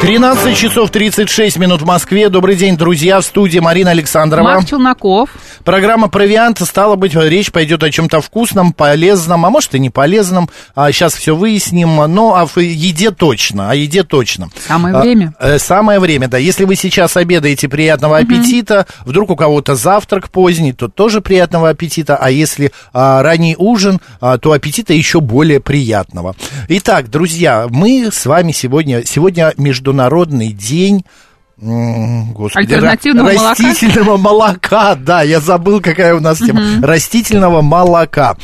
13 часов 36 минут в Москве. Добрый день, друзья. В студии Марина Александрова. Марк Челноков. Программа «Провиант». Стало быть, речь пойдет о чем-то вкусном, полезном, а может и не полезном. А сейчас все выясним. Но о еде точно, о еде точно. Самое время. А, самое время, да. Если вы сейчас обедаете, приятного аппетита. Угу. Вдруг у кого-то завтрак поздний, то тоже приятного аппетита. А если а, ранний ужин, а, то аппетита еще более приятного. Итак, друзья, мы с вами сегодня, сегодня между Международный день Господи, Альтернативного растительного молока. молока. Да, я забыл, какая у нас тема. Угу. Растительного молока.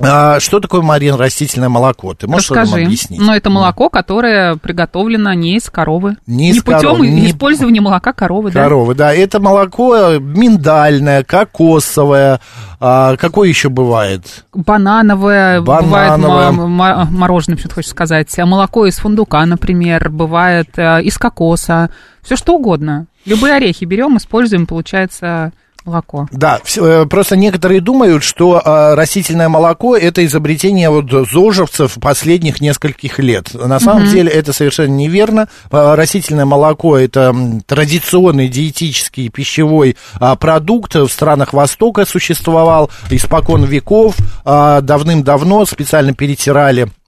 А, что такое, Марин, растительное молоко? Ты можешь Расскажи. объяснить? Ну, это молоко, которое приготовлено не из коровы. Не, из не путем коровы, не... использования молока коровы, да? Коровы, да. Это молоко миндальное, кокосовое. А, какое еще бывает? Банановое. Банановое. Бывает мороженое, что ты хочешь сказать. Молоко из фундука, например. Бывает э, из кокоса. Все что угодно. Любые орехи берем, используем, получается молоко. Да, э, просто некоторые думают, что э, растительное молоко это изобретение вот зожевцев последних нескольких лет. На самом угу. деле это совершенно неверно. Э, растительное молоко это традиционный диетический пищевой а, продукт в странах Востока существовал испокон веков. А, давным-давно специально перетирали а,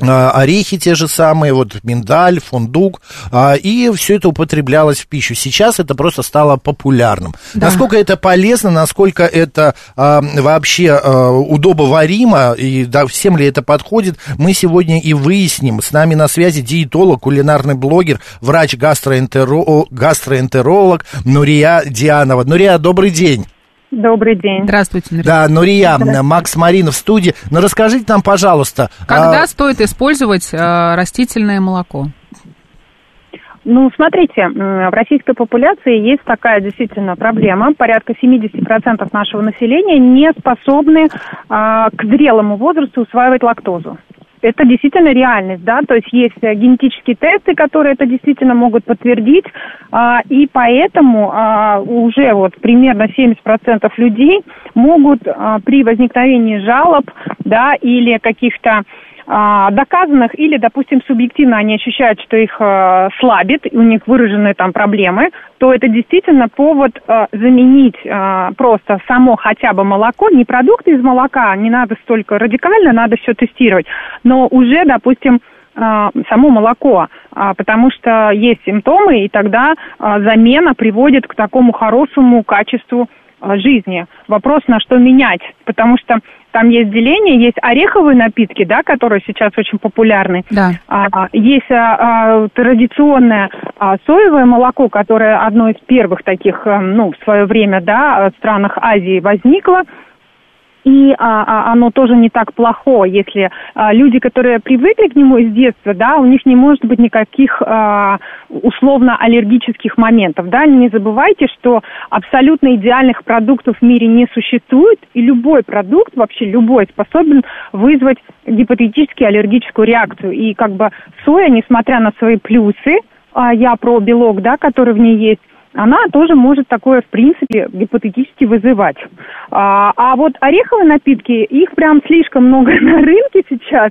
орехи те же самые, вот миндаль, фундук, а, и все это употреблялось в пищу. Сейчас это просто стало популярным. Да. Насколько это полезно, насколько это а, вообще удобоваримо, и да, всем ли это подходит, мы сегодня и выясним. С нами на связи диетолог, кулинарный блогер, врач-гастроэнтеролог, гастроэнтеролог Нурия Дианова. Нурия, добрый день. Добрый день. Здравствуйте, Нурия. Да, Нурия, Макс Маринов в студии. Но ну, расскажите нам, пожалуйста. Когда а... стоит использовать а, растительное молоко? Ну, смотрите, в российской популяции есть такая действительно проблема. Порядка 70% нашего населения не способны а, к зрелому возрасту усваивать лактозу это действительно реальность, да, то есть есть э, генетические тесты, которые это действительно могут подтвердить, а, и поэтому а, уже вот примерно 70% людей могут а, при возникновении жалоб, да, или каких-то доказанных или, допустим, субъективно они ощущают, что их а, слабит, у них выражены там проблемы, то это действительно повод а, заменить а, просто само хотя бы молоко, не продукты из молока, не надо столько радикально, надо все тестировать, но уже, допустим, а, само молоко, а, потому что есть симптомы, и тогда а, замена приводит к такому хорошему качеству жизни. Вопрос, на что менять, потому что там есть деление, есть ореховые напитки, да, которые сейчас очень популярны. Да. А, есть а, а, традиционное а, соевое молоко, которое одно из первых таких, а, ну, в свое время, да, в странах Азии возникло и а, а, оно тоже не так плохо, если а, люди, которые привыкли к нему из детства, да, у них не может быть никаких а, условно аллергических моментов, да, не забывайте, что абсолютно идеальных продуктов в мире не существует, и любой продукт, вообще любой, способен вызвать гипотетически аллергическую реакцию, и как бы соя, несмотря на свои плюсы, а, я про белок, да, который в ней есть, она тоже может такое, в принципе, гипотетически вызывать. А, а вот ореховые напитки, их прям слишком много на рынке сейчас.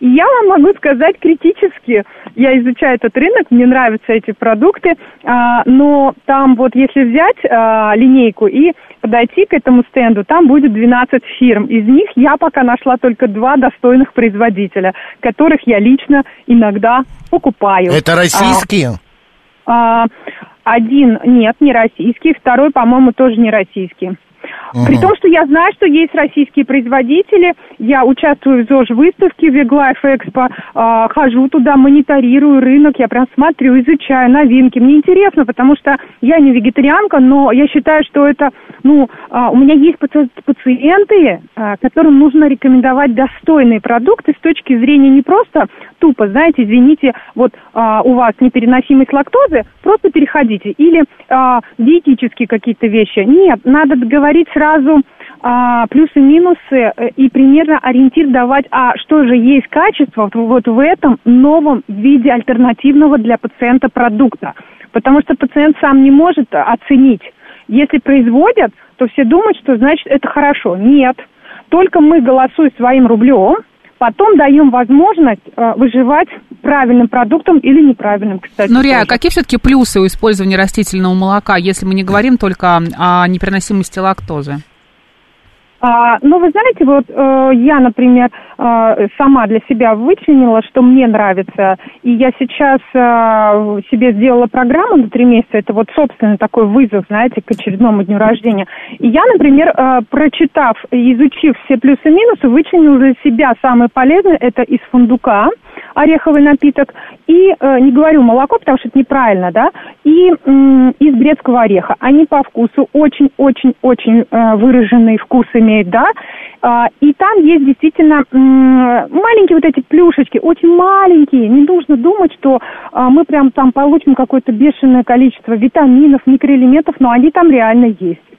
И я вам могу сказать критически, я изучаю этот рынок, мне нравятся эти продукты, а, но там вот если взять а, линейку и подойти к этому стенду, там будет 12 фирм. Из них я пока нашла только два достойных производителя, которых я лично иногда покупаю. Это российские? А, один нет, не российский, второй, по-моему, тоже не российский. Угу. При том, что я знаю, что есть российские производители, я участвую в ЗОЖ-выставке Веглайф Экспо, э, хожу туда, мониторирую рынок, я прям смотрю, изучаю новинки. Мне интересно, потому что я не вегетарианка, но я считаю, что это, ну, э, у меня есть пациенты, э, которым нужно рекомендовать достойные продукты с точки зрения не просто тупо, знаете, извините, вот э, у вас непереносимость лактозы, просто переходите. Или э, диетические какие-то вещи. Нет, надо говорить сразу а, плюсы-минусы э, и примерно ориентир давать, а что же есть качество вот, в этом новом виде альтернативного для пациента продукта. Потому что пациент сам не может оценить. Если производят, то все думают, что значит это хорошо. Нет. Только мы, голосуя своим рублем, потом даем возможность э, выживать правильным продуктом или неправильным, кстати. Ну, Рия, какие все-таки плюсы у использования растительного молока, если мы не говорим только о непереносимости лактозы? А, ну, вы знаете, вот э, я, например, сама для себя вычленила, что мне нравится, и я сейчас э, себе сделала программу на три месяца, это вот собственный такой вызов, знаете, к очередному дню рождения. И я, например, э, прочитав изучив все плюсы и минусы, вычленила для себя самое полезное, это из фундука, ореховый напиток, и, э, не говорю молоко, потому что это неправильно, да, и э, из грецкого ореха. Они по вкусу очень-очень-очень э, выраженный вкус имеют, да, э, и там есть действительно э, маленькие вот эти плюшечки, очень маленькие, не нужно думать, что э, мы прям там получим какое-то бешеное количество витаминов, микроэлементов, но они там реально есть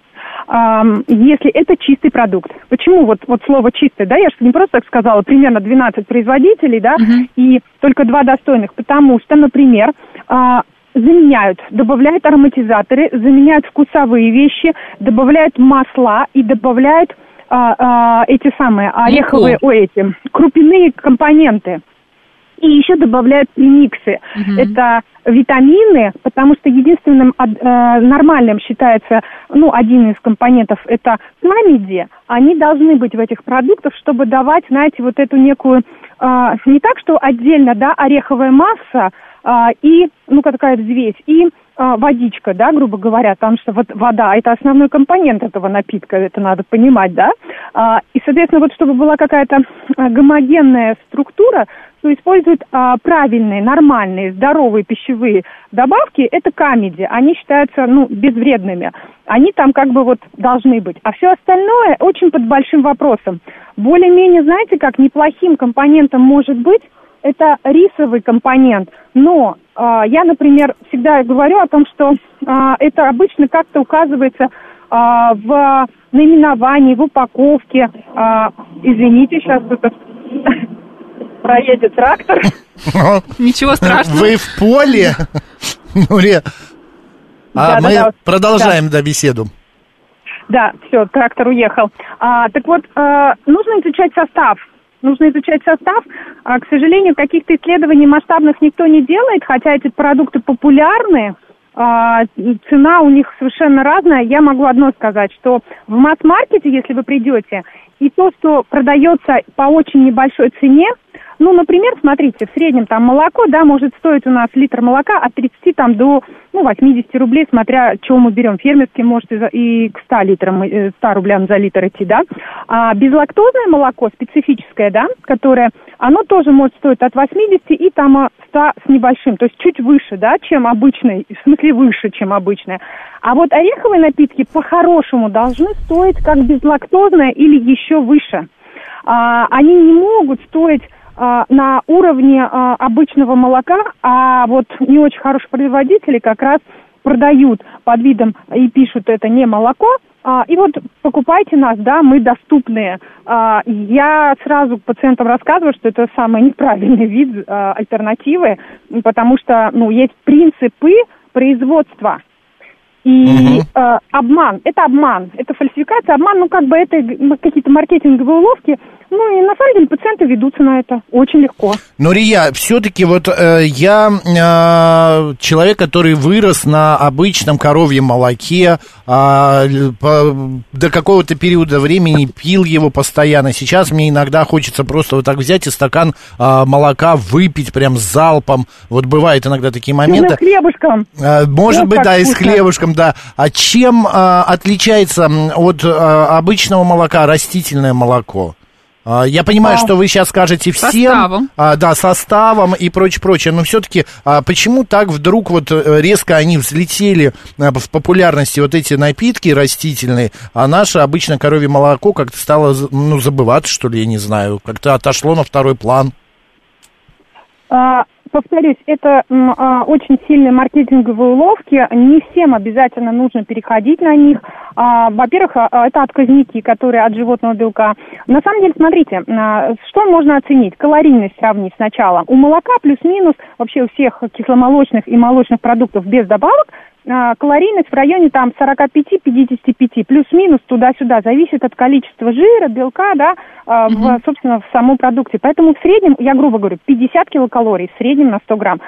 если это чистый продукт. Почему вот, вот слово чистый, да, я же не просто так сказала, примерно 12 производителей, да, uh-huh. и только два достойных, потому что, например, а, заменяют, добавляют ароматизаторы, заменяют вкусовые вещи, добавляют масла и добавляют а, а, эти самые ореховые, ой, эти крупяные компоненты. И еще добавляют премиксы. Угу. Это витамины, потому что единственным э, нормальным считается, ну, один из компонентов это камеди, они должны быть в этих продуктах, чтобы давать, знаете, вот эту некую, э, не так, что отдельно, да, ореховая масса э, и, ну, какая взвесь, и а, водичка, да, грубо говоря, там что вот вода, это основной компонент этого напитка, это надо понимать, да, и, соответственно, вот чтобы была какая-то а, гомогенная структура, то используют а, правильные, нормальные, здоровые пищевые добавки, это камеди, они считаются, ну, безвредными, они там как бы вот должны быть, а все остальное очень под большим вопросом. Более-менее, знаете, как неплохим компонентом может быть? Это рисовый компонент, но э, я, например, всегда говорю о том, что э, это обычно как-то указывается э, в наименовании, в упаковке. Э, извините, сейчас тут проедет трактор. Ничего страшного. Вы в поле? Нуре. А мы продолжаем да. беседу. Да, все, трактор уехал. А, так вот, э, нужно изучать состав нужно изучать состав. А, к сожалению, каких-то исследований масштабных никто не делает, хотя эти продукты популярны. А, цена у них совершенно разная. Я могу одно сказать, что в масс-маркете, если вы придете, и то, что продается по очень небольшой цене, ну, например, смотрите, в среднем там молоко, да, может стоить у нас литр молока от 30 там до, ну, 80 рублей, смотря, чего мы берем. Фермерский может и, к 100 литрам, 100 э, рублям за литр идти, да. А безлактозное молоко, специфическое, да, которое, оно тоже может стоить от 80 и там 100 а, с небольшим, то есть чуть выше, да, чем обычный, в смысле выше, чем обычное. А вот ореховые напитки по-хорошему должны стоить как безлактозное или еще выше. А, они не могут стоить на уровне а, обычного молока, а вот не очень хорошие производители как раз продают под видом и пишут это не молоко, а, и вот покупайте нас, да, мы доступные. А, я сразу пациентам рассказываю, что это самый неправильный вид а, альтернативы, потому что, ну, есть принципы производства. И угу. э, обман, это обман, это фальсификация, обман, ну как бы это какие-то маркетинговые уловки, ну и на самом деле пациенты ведутся на это очень легко. Но, Рия, все-таки вот э, я э, человек, который вырос на обычном коровьем молоке, э, по, до какого-то периода времени пил его постоянно. Сейчас мне иногда хочется просто вот так взять и стакан э, молока выпить прям залпом. Вот бывают иногда такие моменты. Ну, с хлебушком. Э, может вот быть, да, вкусно. и с хлебушком, да. А чем э, отличается от э, обычного молока растительное молоко? А, я понимаю, а, что вы сейчас скажете всем, составом. А, да, составом и прочее, прочее, но все-таки а, почему так вдруг вот э, резко они взлетели а, в популярности вот эти напитки растительные, а наше обычное коровье молоко как-то стало, ну, забываться, что ли, я не знаю, как-то отошло на второй план? Повторюсь, это а, очень сильные маркетинговые уловки. Не всем обязательно нужно переходить на них. А, во-первых, а, это отказники, которые от животного белка. На самом деле, смотрите, а, что можно оценить? Калорийность сравнить сначала. У молока плюс-минус, вообще у всех кисломолочных и молочных продуктов без добавок, калорийность в районе там 45-55, плюс-минус туда-сюда, зависит от количества жира, белка, да, в, собственно, в самом продукте. Поэтому в среднем, я грубо говорю, 50 килокалорий в среднем на 100 грамм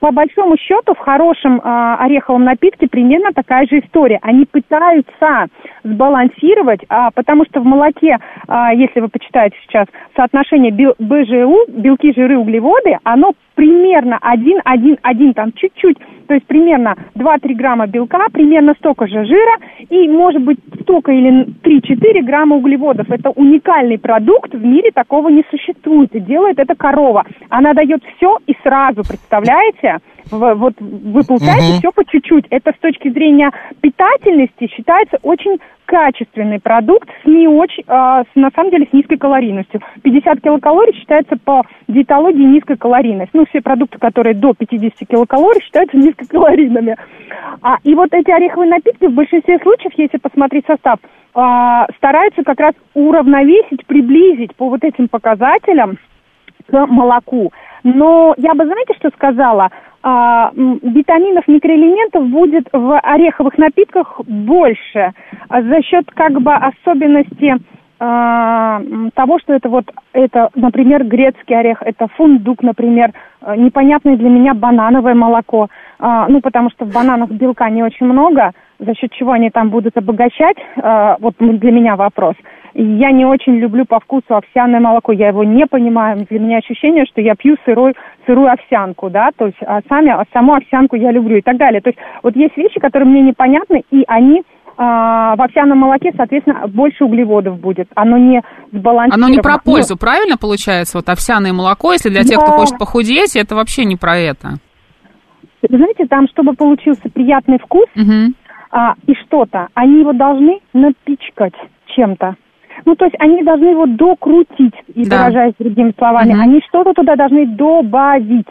по большому счету в хорошем э, ореховом напитке примерно такая же история. Они пытаются сбалансировать, а, потому что в молоке, а, если вы почитаете сейчас соотношение БЖУ, белки, жиры, углеводы, оно примерно 1-1-1, там чуть-чуть, то есть примерно 2-3 грамма белка, примерно столько же жира и, может быть, столько или 3-4 грамма углеводов. Это уникальный продукт, в мире такого не существует, и делает это корова. Она дает все и сразу, представляете? Вот вы получаете угу. все по чуть-чуть. Это с точки зрения питательности считается очень качественный продукт с не очень, э, с, на самом деле, с низкой калорийностью. 50 килокалорий считается по диетологии низкой калорийность. Ну, все продукты, которые до 50 килокалорий, считаются низкокалорийными. А, и вот эти ореховые напитки в большинстве случаев, если посмотреть состав, э, стараются как раз уравновесить, приблизить по вот этим показателям к молоку. Но я бы, знаете, что сказала? а, витаминов, микроэлементов будет в ореховых напитках больше а за счет как бы особенности а, того, что это вот, это, например, грецкий орех, это фундук, например, а, непонятное для меня банановое молоко, ну, потому что в бананах белка не очень много, за счет чего они там будут обогащать, вот для меня вопрос – я не очень люблю по вкусу овсяное молоко, я его не понимаю. Для меня ощущение, что я пью сырой, сырую овсянку, да, то есть а сами, а саму овсянку я люблю и так далее. То есть вот есть вещи, которые мне непонятны, и они а, в овсяном молоке, соответственно, больше углеводов будет. Оно не сбалансировано. Оно не про пользу, правильно получается? Вот овсяное молоко, если для тех, да. кто хочет похудеть, это вообще не про это. Вы знаете, там, чтобы получился приятный вкус угу. а, и что-то, они его должны напичкать чем-то. Ну, то есть они должны его докрутить, и да. выражаясь другими словами. Угу. Они что-то туда должны добавить.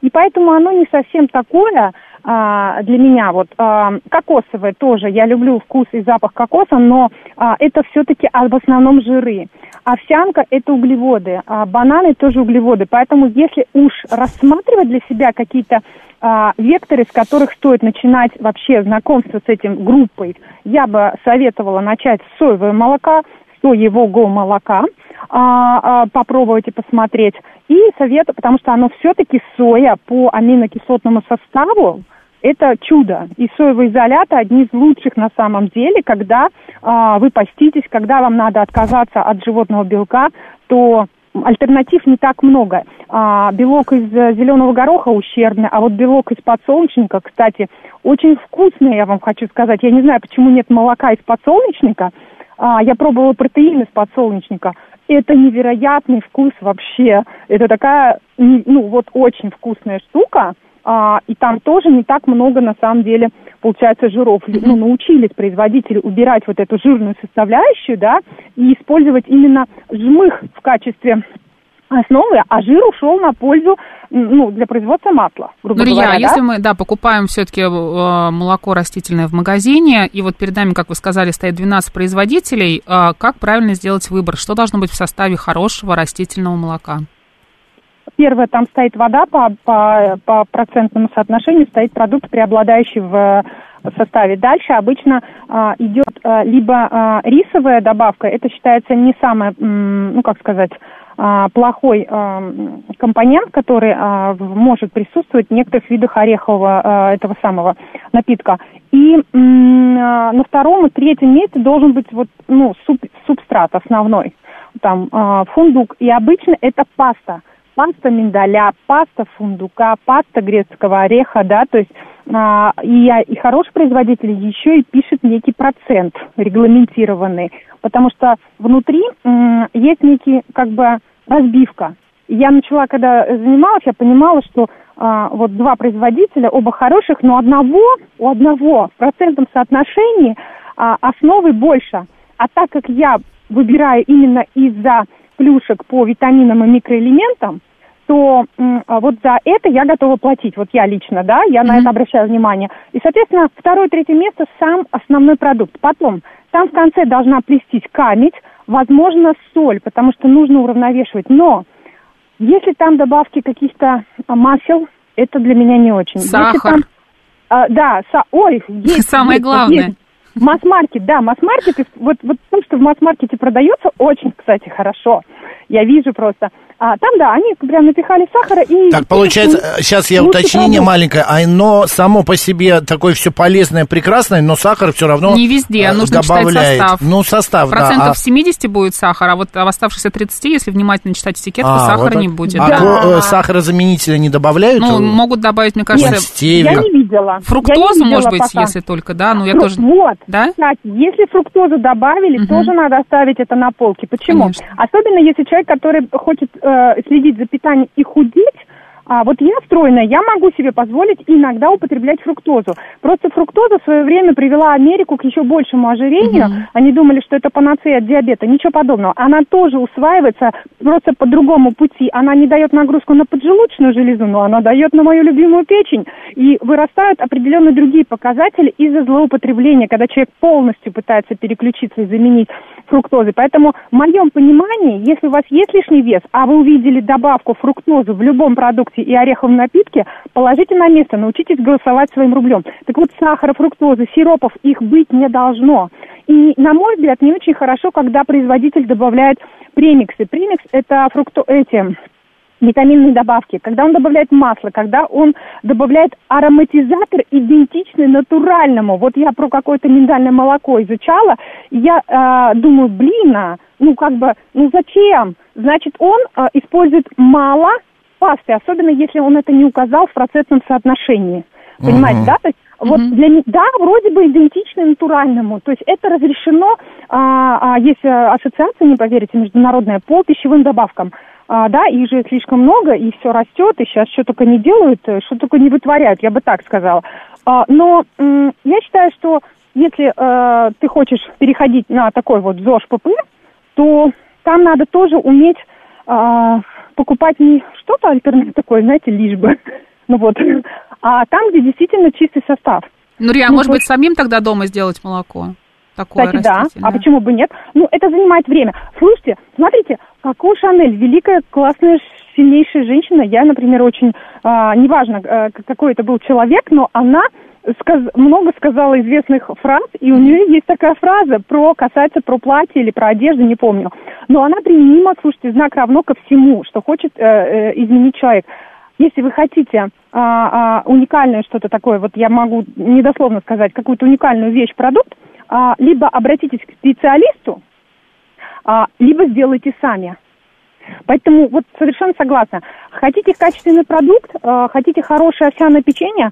И поэтому оно не совсем такое а, для меня. Вот а, кокосовое тоже. Я люблю вкус и запах кокоса, но а, это все-таки в основном жиры. Овсянка – это углеводы, а бананы тоже углеводы. Поэтому если уж рассматривать для себя какие-то а, векторы, с которых стоит начинать вообще знакомство с этим группой, я бы советовала начать с соевого молока, соевого молока, а, а, попробовать и посмотреть. И совет, потому что оно все-таки соя по аминокислотному составу, это чудо. И соевые изоляты одни из лучших на самом деле, когда а, вы поститесь, когда вам надо отказаться от животного белка, то альтернатив не так много. А, белок из зеленого гороха ущербный, а вот белок из подсолнечника, кстати, очень вкусный, я вам хочу сказать. Я не знаю, почему нет молока из подсолнечника, а, я пробовала протеин из подсолнечника. Это невероятный вкус вообще. Это такая, ну, вот очень вкусная штука. А, и там тоже не так много, на самом деле, получается, жиров. Ну, научились производители убирать вот эту жирную составляющую, да, и использовать именно жмых в качестве основы, а жир ушел на пользу ну, для производства масла, грубо Нурия, говоря. если мы, да, покупаем все-таки э, молоко растительное в магазине, и вот перед нами, как вы сказали, стоит 12 производителей, э, как правильно сделать выбор? Что должно быть в составе хорошего растительного молока? Первое, там стоит вода по, по, по процентному соотношению, стоит продукт, преобладающий в составе. Дальше обычно а, идет а, либо а, рисовая добавка, это считается не самое, ну как сказать, плохой а, компонент, который а, может присутствовать в некоторых видах орехового этого самого напитка. И на втором и третьем месте должен быть вот, ну, субстрат основной, там фундук. И обычно это паста. Паста миндаля, паста фундука, паста грецкого ореха, да, то есть и, и хороший производитель еще и пишет некий процент регламентированный потому что внутри есть некий как бы разбивка. Я начала, когда занималась, я понимала, что а, вот два производителя, оба хороших, но одного, у одного в процентном соотношении а, основы больше. А так как я выбираю именно из-за плюшек по витаминам и микроэлементам, то а вот за это я готова платить, вот я лично, да, я mm-hmm. на это обращаю внимание. И, соответственно, второе, третье место сам основной продукт. Потом, там в конце должна плестись камедь, возможно, соль, потому что нужно уравновешивать. Но если там добавки каких-то а, масел, это для меня не очень. Сахар. Если там, а, да, са, ой, есть. Самое есть, главное. Есть. Масс-маркет, да, масс-маркет, вот, вот то, что в масс-маркете продается, очень, кстати, хорошо. Я вижу просто. А там, да, они прям напихали сахара и... Так, получается, сейчас я уточнение продукт. маленькое, оно само по себе такое все полезное, прекрасное, но сахар все равно Не везде, э, нужно добавляет. читать состав. Ну, состав, Процентов да. а... 70 будет сахар, а вот в оставшихся 30, если внимательно читать этикетку, а, сахара вот не будет. А да. сахарозаменителя не добавляют? Ну, могут добавить, мне кажется... Нет, я не видела. Фруктозу, не видела может быть, пока. если только, да? Ну, я Фру... тоже... Вот, да? кстати, если фруктозу добавили, угу. тоже надо оставить это на полке. Почему? Конечно. Особенно, если человек, который хочет э, следить за питанием и худеть, а вот я стройная, я могу себе позволить иногда употреблять фруктозу. Просто фруктоза в свое время привела Америку к еще большему ожирению. Mm-hmm. Они думали, что это панацея от диабета. Ничего подобного. Она тоже усваивается просто по другому пути. Она не дает нагрузку на поджелудочную железу, но она дает на мою любимую печень. И вырастают определенные другие показатели из-за злоупотребления, когда человек полностью пытается переключиться и заменить фруктозы. Поэтому в моем понимании, если у вас есть лишний вес, а вы увидели добавку фруктозы в любом продукте и ореховом напитке, положите на место, научитесь голосовать своим рублем. Так вот, сахара, фруктозы, сиропов, их быть не должно. И, на мой взгляд, не очень хорошо, когда производитель добавляет премиксы. Премикс – это фрукто... эти витаминные добавки, когда он добавляет масло, когда он добавляет ароматизатор, идентичный натуральному. Вот я про какое-то миндальное молоко изучала, и я э, думаю, блин, а, ну как бы, ну зачем? Значит, он э, использует мало пасты, особенно если он это не указал в процентном соотношении. Понимаете, uh-huh. да? То есть вот для да, вроде бы идентично натуральному. То есть это разрешено, а, а, есть ассоциация, не поверите, международная по пищевым добавкам а, да, их же слишком много, и все растет, и сейчас что только не делают, э, что только не вытворяют, я бы так сказала. А, но м, я считаю, что если э, ты хочешь переходить на такой вот ЗОЖ ПП, то там надо тоже уметь э, покупать не что-то альтернативное такое, знаете, лишь бы, ну вот, а там, где действительно чистый состав. Ну, Риа, ну, может быть, самим тогда дома сделать молоко? Такое Кстати, да. А почему бы нет? Ну, это занимает время. Слушайте, смотрите, Коко Шанель, великая, классная, сильнейшая женщина. Я, например, очень, а, неважно, а, какой это был человек, но она сказ, много сказала известных фраз, и у нее есть такая фраза про касается про платье или про одежду, не помню. Но она применима, слушайте, знак равно ко всему, что хочет э, э, изменить человек. Если вы хотите а, а, уникальное что-то такое, вот я могу недословно сказать, какую-то уникальную вещь, продукт, а, либо обратитесь к специалисту, а, либо сделайте сами. Поэтому вот совершенно согласна. Хотите качественный продукт, а, хотите хорошее овсяное печенье,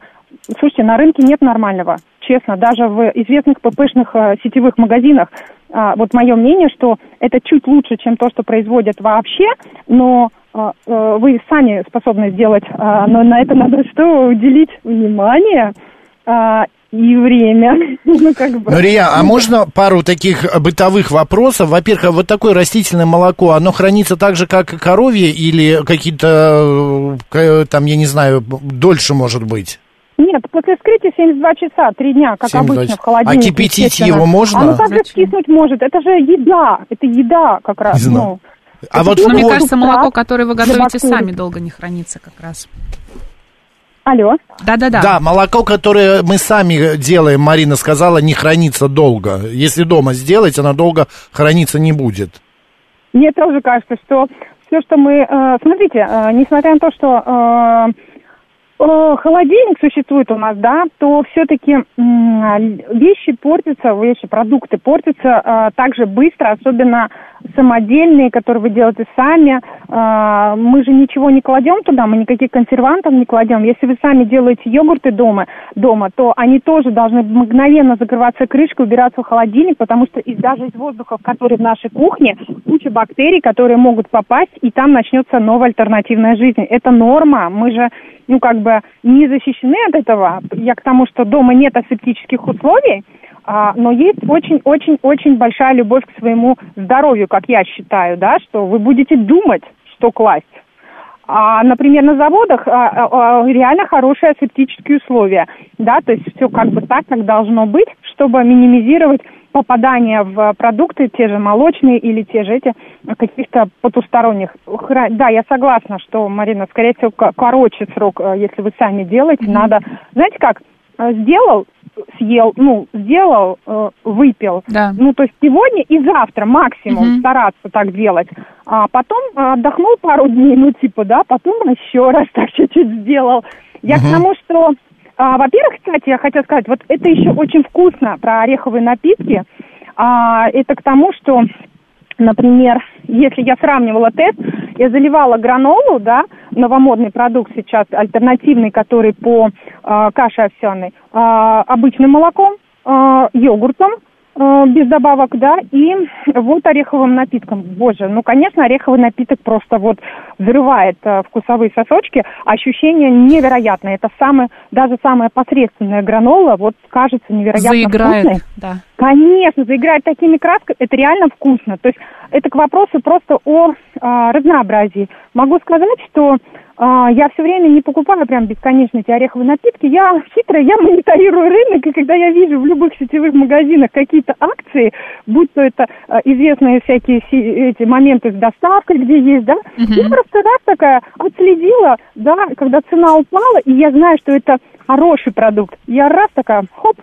слушайте, на рынке нет нормального. Честно, даже в известных ППшных а, сетевых магазинах, а, вот мое мнение, что это чуть лучше, чем то, что производят вообще, но а, а, вы сами способны сделать, а, но на это надо что уделить внимание а, и время. ну, как бы. Рия, а можно пару таких бытовых вопросов? Во-первых, вот такое растительное молоко, оно хранится так же, как и коровье, или какие-то, э, там, я не знаю, дольше может быть? Нет, после вскрытия 72 часа, 3 дня, как 72... обычно, в холодильнике. А кипятить его можно? Оно также скиснуть может. Это же еда. Это еда как раз. Ну. А это вот, ну, мне кажется, молоко, которое вы готовите сами, долго не хранится как раз. Алло. Да-да-да. Да, молоко, которое мы сами делаем, Марина сказала, не хранится долго. Если дома сделать, оно долго храниться не будет. Мне тоже кажется, что все, что мы... Э, смотрите, э, несмотря на то, что э, холодильник существует у нас, да, то все-таки э, вещи портятся, вещи, продукты портятся э, так же быстро, особенно самодельные, которые вы делаете сами. А, мы же ничего не кладем туда, мы никаких консервантов не кладем. Если вы сами делаете йогурты дома, дома то они тоже должны мгновенно закрываться крышкой, убираться в холодильник, потому что из, даже из воздуха, который в нашей кухне, куча бактерий, которые могут попасть, и там начнется новая альтернативная жизнь. Это норма. Мы же, ну, как бы не защищены от этого. Я к тому, что дома нет асептических условий, а, но есть очень-очень-очень большая любовь к своему здоровью, как я считаю, да, что вы будете думать, что класть. А, например, на заводах а, а, реально хорошие асептические условия, да, то есть все как бы так, как должно быть, чтобы минимизировать попадание в продукты, те же молочные или те же эти каких-то потусторонних. Да, я согласна, что, Марина, скорее всего, короче срок, э, если вы сами делаете, mm-hmm. надо, знаете как, э, сделал, съел, ну, сделал, э, выпил. Да. Ну, то есть сегодня и завтра максимум угу. стараться так делать. А потом отдохнул пару дней, ну, типа, да, потом еще раз так чуть-чуть сделал. Я угу. к тому, что, а, во-первых, кстати, я хотела сказать, вот это еще очень вкусно про ореховые напитки. А, это к тому, что Например, если я сравнивала тест, я заливала гранолу, да, новомодный продукт сейчас, альтернативный, который по э, каше овсяной, э, обычным молоком, э, йогуртом, без добавок, да, и вот ореховым напитком. Боже, ну, конечно, ореховый напиток просто вот взрывает э, вкусовые сосочки, ощущение невероятное. Это самое, даже самая посредственная гранола, вот кажется невероятно заиграет, вкусной. да. Конечно, заиграет такими красками, это реально вкусно. То есть это к вопросу просто о э, разнообразии. Могу сказать, что я все время не покупаю прям бесконечно эти ореховые напитки. Я хитрая, я мониторирую рынок, и когда я вижу в любых сетевых магазинах какие-то акции, будь то это а, известные всякие эти моменты с доставкой, где есть, да, угу. я просто раз такая отследила, да, когда цена упала, и я знаю, что это хороший продукт. Я раз такая, хоп,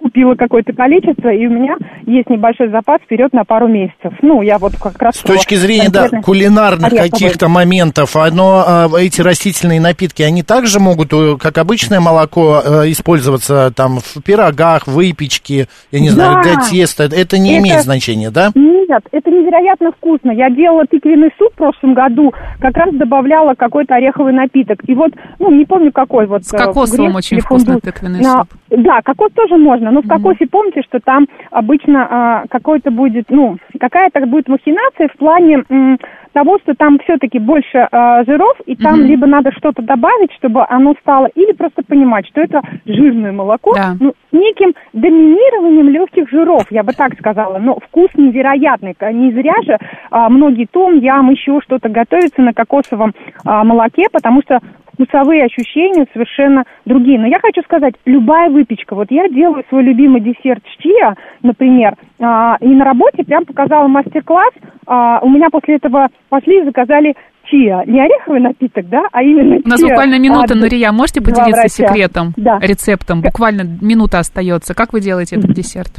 купила какое-то количество, и у меня есть небольшой запас вперед на пару месяцев. Ну, я вот как раз... С точки зрения, да, кулинарных каких-то моментов, оно, а, эти растительные напитки, они также могут, э, как обычное молоко, э, использоваться там в пирогах, выпечке, я не да. знаю, для теста. Это не это... имеет значения, да? Нет, это невероятно вкусно. Я делала тыквенный суп в прошлом году, как раз добавляла какой-то ореховый напиток. И вот, ну, не помню какой вот... С кокосовым очень вкусный тыквенный суп. Да, кокос тоже можно но в кокосе помните, что там обычно а, какой-то будет, ну, какая-то будет махинация в плане м, того, что там все-таки больше а, жиров, и там mm-hmm. либо надо что-то добавить, чтобы оно стало, или просто понимать, что это жирное молоко, да. ну, с неким доминированием легких жиров, я бы так сказала, но вкус невероятный, не зря же а, многие том, ям, еще что-то готовятся на кокосовом а, молоке, потому что вкусовые ощущения совершенно другие. Но я хочу сказать, любая выпечка, вот я делаю свой любимый десерт чия, например, а, и на работе прям показала мастер-класс, а, у меня после этого пошли и заказали чия. Не ореховый напиток, да, а именно У нас буквально минута, а, Нурия, можете поделиться секретом, да. рецептом? Буквально минута остается. Как вы делаете этот десерт?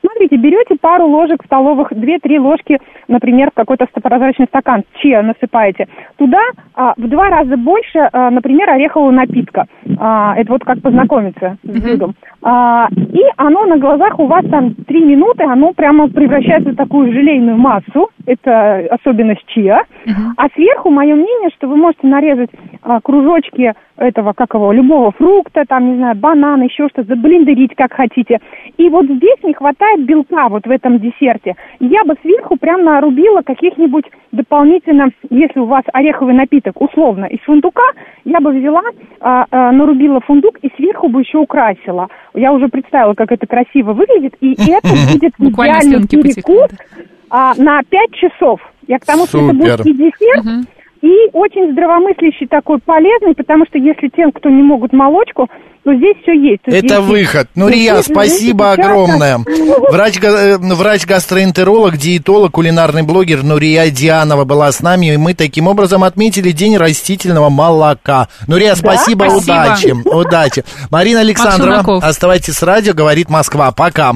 Смотрите, берете пару ложек столовых, 2-3 ложки, например, в какой-то прозрачный стакан чия насыпаете. Туда а, в два раза больше, а, например, орехового напитка. А, это вот как познакомиться с блюдом. А, и оно на глазах у вас там 3 минуты, оно прямо превращается в такую желейную массу. Это особенность. Uh-huh. А сверху, мое мнение, что вы можете нарезать а, кружочки этого, как его, любого фрукта, там, не знаю, банан, еще что-то, заблендерить как хотите. И вот здесь не хватает белка вот в этом десерте. Я бы сверху прям нарубила каких-нибудь дополнительно, если у вас ореховый напиток, условно, из фундука, я бы взяла, а, а, нарубила фундук и сверху бы еще украсила. Я уже представила, как это красиво выглядит, и это будет идеальный перекус а, на 5 часов. Я к тому, что это будет и десерт, и очень здравомыслящий такой полезный, потому что если тем, кто не могут молочку, то здесь все есть. Это здесь выход. Ну, Рия, спасибо огромное. Врач, э, врач-гастроэнтеролог, диетолог, кулинарный блогер Нурия Дианова была с нами, и мы таким образом отметили День растительного молока. Нурия, спасибо, да? удачи. Удачи. Марина Александрова, оставайтесь с радио, говорит Москва. Пока.